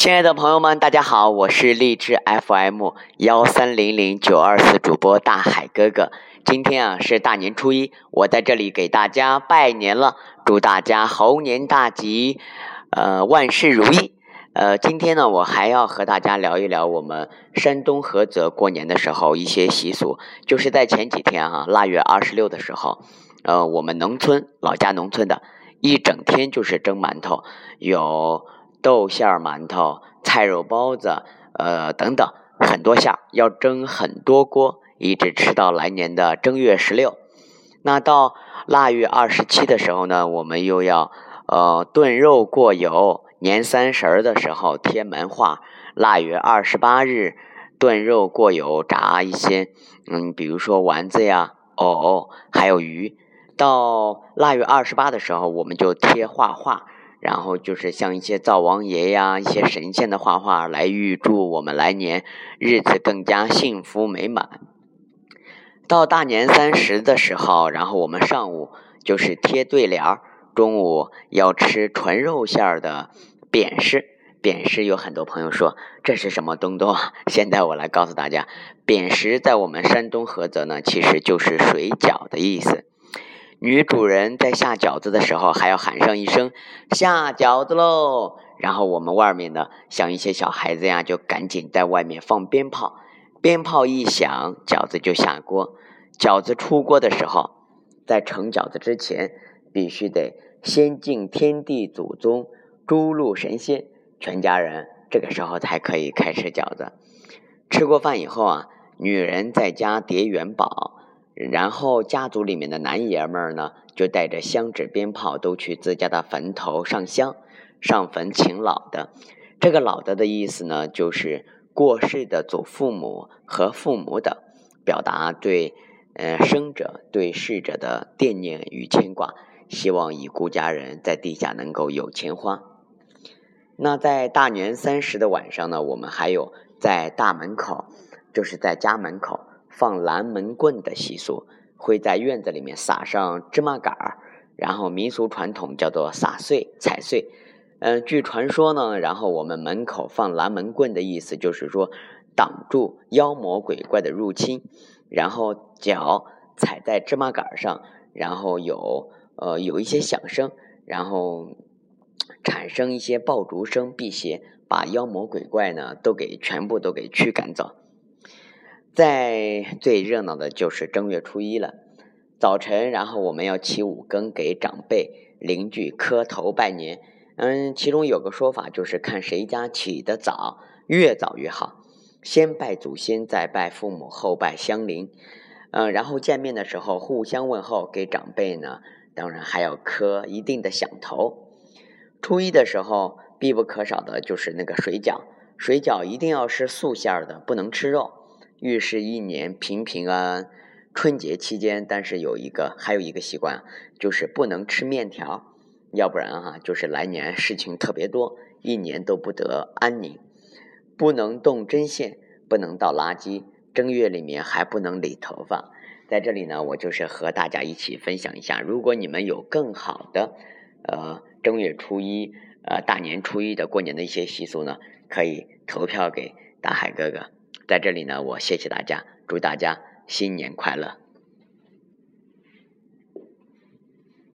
亲爱的朋友们，大家好，我是荔枝 FM 幺三零零九二四主播大海哥哥。今天啊是大年初一，我在这里给大家拜年了，祝大家猴年大吉，呃万事如意。呃，今天呢我还要和大家聊一聊我们山东菏泽过年的时候一些习俗，就是在前几天啊腊月二十六的时候，呃我们农村老家农村的一整天就是蒸馒头，有。豆馅儿馒头、菜肉包子，呃，等等，很多馅儿要蒸很多锅，一直吃到来年的正月十六。那到腊月二十七的时候呢，我们又要呃炖肉过油。年三十儿的时候贴门画。腊月二十八日炖肉过油，炸一些，嗯，比如说丸子呀、藕，还有鱼。到腊月二十八的时候，我们就贴画画。然后就是像一些灶王爷呀、一些神仙的画画，来预祝我们来年日子更加幸福美满。到大年三十的时候，然后我们上午就是贴对联儿，中午要吃纯肉馅儿的扁食。扁食有很多朋友说这是什么东东啊？现在我来告诉大家，扁食在我们山东菏泽呢，其实就是水饺的意思。女主人在下饺子的时候，还要喊上一声“下饺子喽”，然后我们外面的像一些小孩子呀，就赶紧在外面放鞭炮。鞭炮一响，饺子就下锅。饺子出锅的时候，在盛饺子之前，必须得先敬天地祖宗、诸路神仙，全家人这个时候才可以开吃饺子。吃过饭以后啊，女人在家叠元宝。然后家族里面的男爷们儿呢，就带着香纸鞭炮都去自家的坟头上香，上坟请老的。这个老的的意思呢，就是过世的祖父母和父母等，表达对呃生者对逝者的惦念与牵挂，希望已故家人在地下能够有钱花。那在大年三十的晚上呢，我们还有在大门口，就是在家门口。放拦门棍的习俗，会在院子里面撒上芝麻杆儿，然后民俗传统叫做撒碎、踩碎。嗯，据传说呢，然后我们门口放拦门棍的意思就是说，挡住妖魔鬼怪的入侵。然后脚踩在芝麻杆上，然后有呃有一些响声，然后产生一些爆竹声辟邪，把妖魔鬼怪呢都给全部都给驱赶走。在最热闹的就是正月初一了，早晨，然后我们要起五更给长辈邻居磕头拜年。嗯，其中有个说法就是看谁家起得早，越早越好。先拜祖先，再拜父母，后拜乡邻。嗯，然后见面的时候互相问候，给长辈呢，当然还要磕一定的响头。初一的时候必不可少的就是那个水饺，水饺一定要是素馅儿的，不能吃肉。预示一年平平安安。春节期间，但是有一个还有一个习惯，就是不能吃面条，要不然哈，就是来年事情特别多，一年都不得安宁。不能动针线，不能倒垃圾，正月里面还不能理头发。在这里呢，我就是和大家一起分享一下，如果你们有更好的，呃，正月初一，呃，大年初一的过年的一些习俗呢，可以投票给大海哥哥。在这里呢，我谢谢大家，祝大家新年快乐。